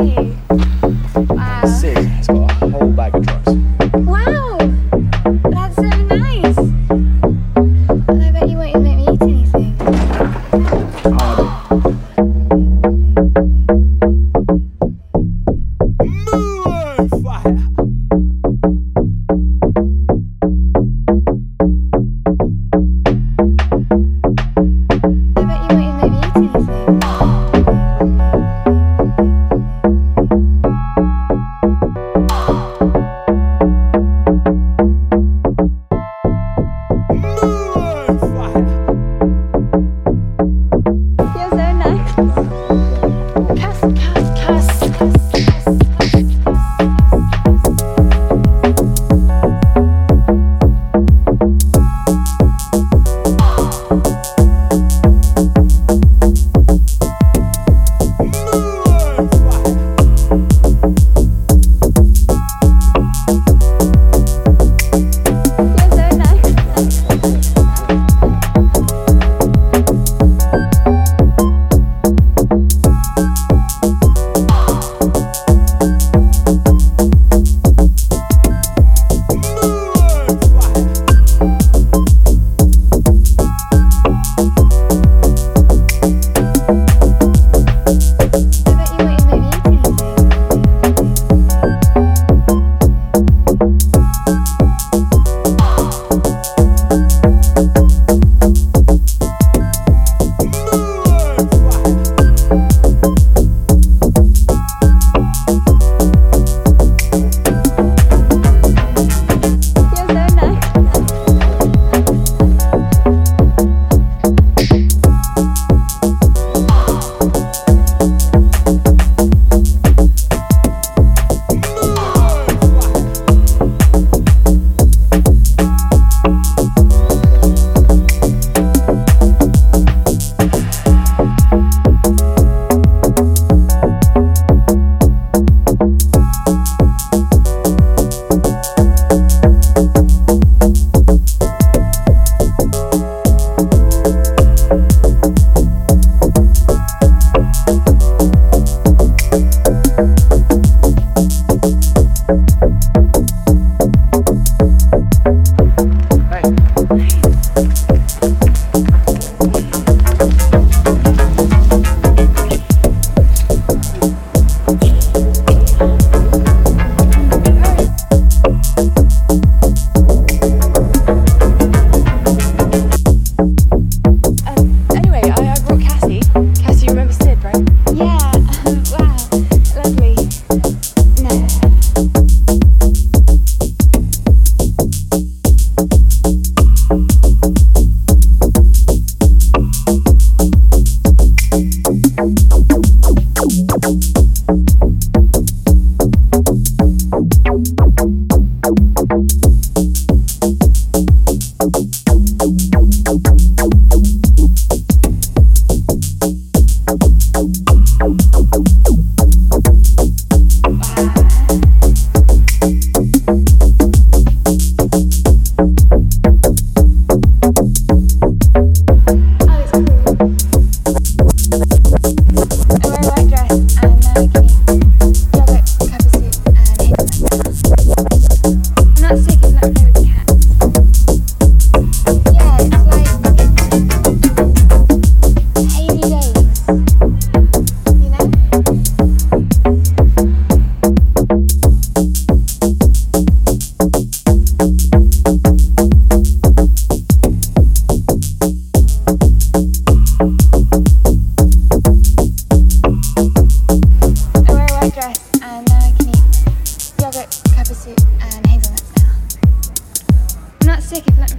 pretty. Wow. It's got a whole bag of drugs. Wow. That's so nice. I bet you make me eat anything. I bet you make me eat anything.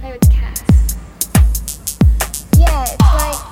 play with cats. Yeah, it's like.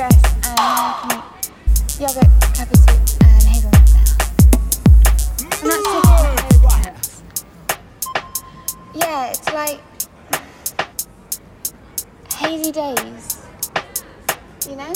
dress and yogurt, cup and hazelnut salad. I'm not sick of. Yeah, it's like hazy days. You know?